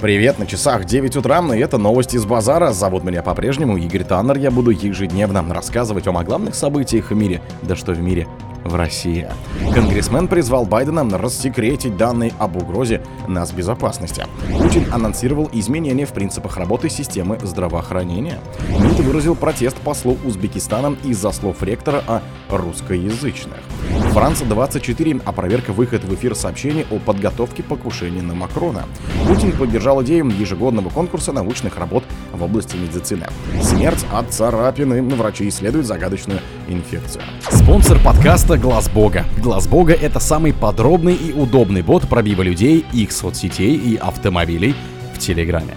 Привет, на часах 9 утра, и это новости из базара. Зовут меня по-прежнему Игорь Таннер. Я буду ежедневно рассказывать о главных событиях в мире. Да что в мире, в России. Конгрессмен призвал Байдена рассекретить данные об угрозе нас безопасности. Путин анонсировал изменения в принципах работы системы здравоохранения. МИД выразил протест послу Узбекистана из-за слов ректора о русскоязычных. Франция 24 опроверг выход в эфир сообщений о подготовке покушения на Макрона. Путин поддержал идею ежегодного конкурса научных работ в области медицины. Смерть от царапины. Врачи исследуют загадочную инфекцию. Спонсор подкаста Глаз Бога. Глаз Бога это самый подробный и удобный бот пробива людей, их соцсетей и автомобилей в Телеграме.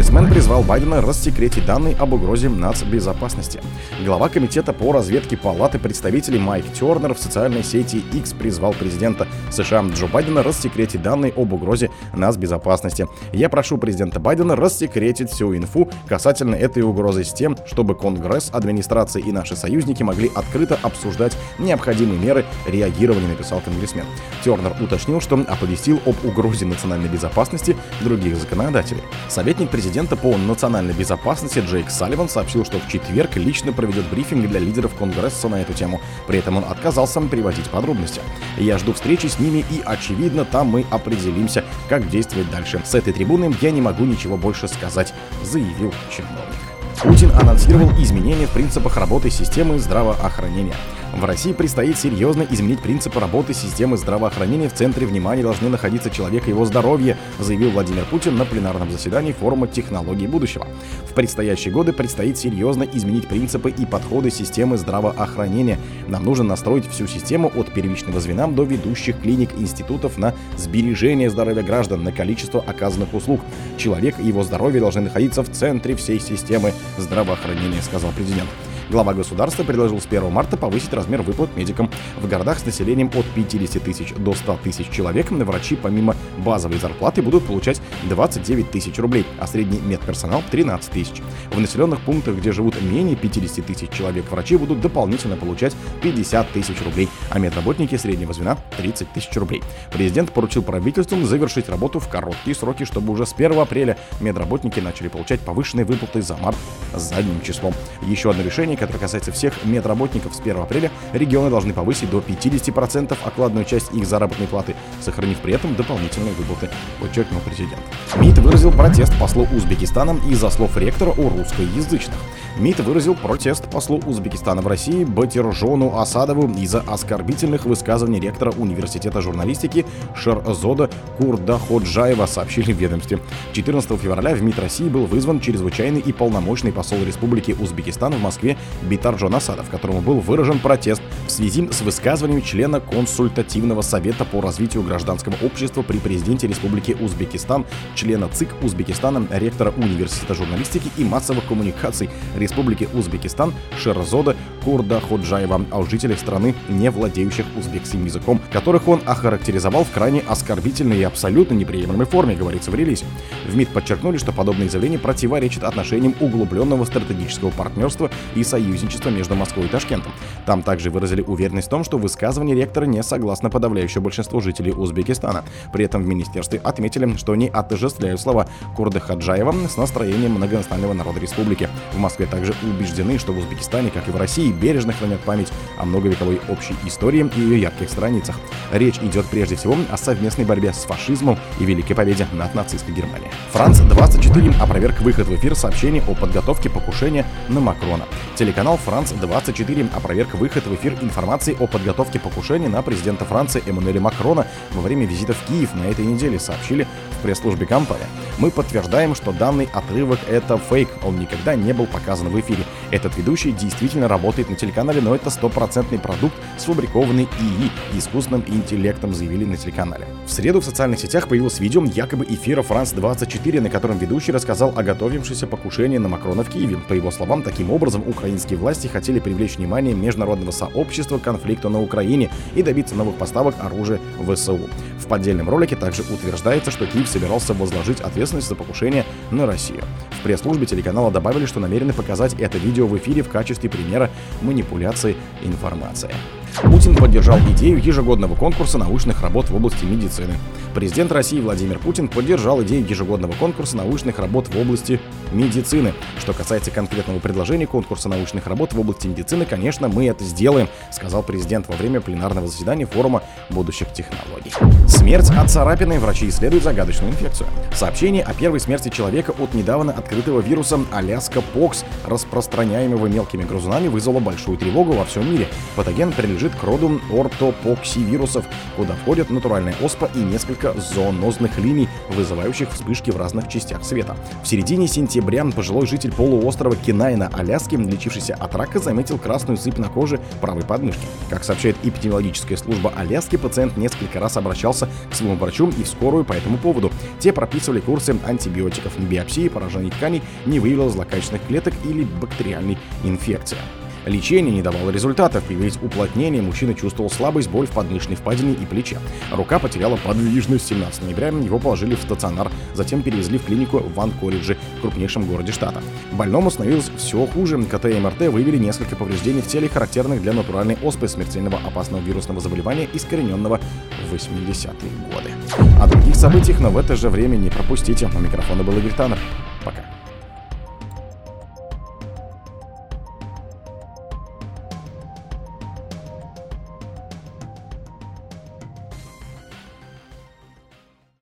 Конгрессмен призвал Байдена рассекретить данные об угрозе нацбезопасности. Глава комитета по разведке Палаты представителей Майк Тернер в социальной сети X призвал президента США Джо Байдена рассекретить данные об угрозе нацбезопасности. Я прошу президента Байдена рассекретить всю инфу касательно этой угрозы с тем, чтобы Конгресс, администрация и наши союзники могли открыто обсуждать необходимые меры реагирования, написал конгрессмен. Тернер уточнил, что оповестил об угрозе национальной безопасности других законодателей. Советник президента по национальной безопасности Джейк Салливан сообщил, что в четверг лично проведет брифинг для лидеров Конгресса на эту тему. При этом он отказался приводить подробности. Я жду встречи с ними и, очевидно, там мы определимся, как действовать дальше. С этой трибуны я не могу ничего больше сказать, заявил чиновник. Путин анонсировал изменения в принципах работы системы здравоохранения. В России предстоит серьезно изменить принципы работы системы здравоохранения. В центре внимания должны находиться человек и его здоровье, заявил Владимир Путин на пленарном заседании форума технологий будущего. В предстоящие годы предстоит серьезно изменить принципы и подходы системы здравоохранения. Нам нужно настроить всю систему от первичного звена до ведущих клиник институтов на сбережение здоровья граждан, на количество оказанных услуг. Человек и его здоровье должны находиться в центре всей системы здравоохранения, сказал президент. Глава государства предложил с 1 марта повысить размер выплат медикам. В городах с населением от 50 тысяч до 100 тысяч человек врачи помимо базовой зарплаты будут получать 29 тысяч рублей, а средний медперсонал 13 тысяч. В населенных пунктах, где живут менее 50 тысяч человек, врачи будут дополнительно получать 50 тысяч рублей, а медработники среднего звена 30 тысяч рублей. Президент поручил правительству завершить работу в короткие сроки, чтобы уже с 1 апреля медработники начали получать повышенные выплаты за март задним числом. Еще одно решение, которое касается всех медработников с 1 апреля, регионы должны повысить до 50% окладную часть их заработной платы, сохранив при этом дополнительные выплаты, подчеркнул президент. МИД выразил протест послу Узбекистана из-за слов ректора о русскоязычных. МИД выразил протест послу Узбекистана в России Батиржону Асадову из-за оскорбительных высказываний ректора Университета журналистики Шерзода Кудратходжаева, сообщили в ведомстве. 14 февраля в МИД России был вызван чрезвычайный и полномочный посол Республики Узбекистан в Москве Батиржон Асадов, которому был выражен протест в связи с высказыванием члена консультативного совета по развитию гражданского общества при президенте Республики Узбекистан, члена ЦИК Узбекистана, ректора Университета журналистики и массовых коммуникаций Республики Узбекистан Шерзода Курда Ходжаева о жителях страны, не владеющих узбекским языком, которых он охарактеризовал в крайне оскорбительной и абсолютно неприемлемой форме, говорится в релизе. В МИД подчеркнули, что подобные заявления противоречат отношениям углубленного стратегического партнерства и союзничества между Москвой и Ташкентом. Там также выразили уверенность в том, что высказывание ректора не согласно подавляющее большинство жителей Узбекистана. При этом в министерстве отметили, что они отождествляют слова Курда Хаджаева с настроением многонационального народа республики. В Москве также убеждены, что в Узбекистане, как и в России, бережно хранят память о многовековой общей истории и ее ярких страницах. Речь идет прежде всего о совместной борьбе с фашизмом и великой победе над нацистской Германией. Франц 24 опроверг выход в эфир сообщений о подготовке покушения на Макрона. Телеканал Франц 24 опроверг выход в эфир информации о подготовке покушения на президента Франции Эммануэля Макрона во время визита в Киев на этой неделе, сообщили в пресс-службе компании. Мы подтверждаем, что данный отрывок это фейк, он никогда не был показан в эфире. Этот ведущий действительно работает на телеканале, но это стопроцентный продукт, сфабрикованный ИИ, искусственным интеллектом, заявили на телеканале. В среду в социальных сетях появилось видео якобы эфира Франс-24, на котором ведущий рассказал о готовившемся покушении на Макрона в Киеве. По его словам, таким образом украинские власти хотели привлечь внимание международного сообщества к конфликту на Украине и добиться новых поставок оружия в ВСУ. В поддельном ролике также утверждается, что Киев собирался возложить ответственность за покушение на Россию. В пресс-службе телеканала добавили, что намерены показать это видео в эфире в качестве примера манипуляции информацией. Путин поддержал идею ежегодного конкурса научных работ в области медицины. Президент России Владимир Путин поддержал идею ежегодного конкурса научных работ в области медицины. Что касается конкретного предложения конкурса научных работ в области медицины, конечно, мы это сделаем, сказал президент во время пленарного заседания форума будущих технологий. Смерть от царапины. Врачи исследуют загадочную инфекцию. Сообщение о первой смерти человека от недавно открытого вируса Аляска Покс, распространяемого мелкими грызунами, вызвало большую тревогу во всем мире. Патоген принадлежит к роду ортопоксивирусов, куда входят натуральная оспа и несколько зоонозных линий, вызывающих вспышки в разных частях света. В середине сентября пожилой житель полуострова Кенай на Аляске, лечившийся от рака, заметил красную сыпь на коже правой подмышки. Как сообщает эпидемиологическая служба Аляски, пациент несколько раз обращался к своему врачу и в скорую по этому поводу. Те прописывали курсы антибиотиков. Биопсии поражений тканей не выявила злокачественных клеток или бактериальной инфекции. Лечение не давало результатов, появились уплотнения, мужчина чувствовал слабость, боль в подмышечной впадине и плече. Рука потеряла подвижность 17 ноября, его положили в стационар, затем перевезли в клинику в Анкоридже, крупнейшем городе штата. Больному становилось все хуже, КТ и МРТ выявили несколько повреждений в теле, характерных для натуральной оспы, смертельного опасного вирусного заболевания, искорененного в 80-е годы. О других событиях, но в это же время не пропустите. У микрофона был Игорь Таннер. Пока.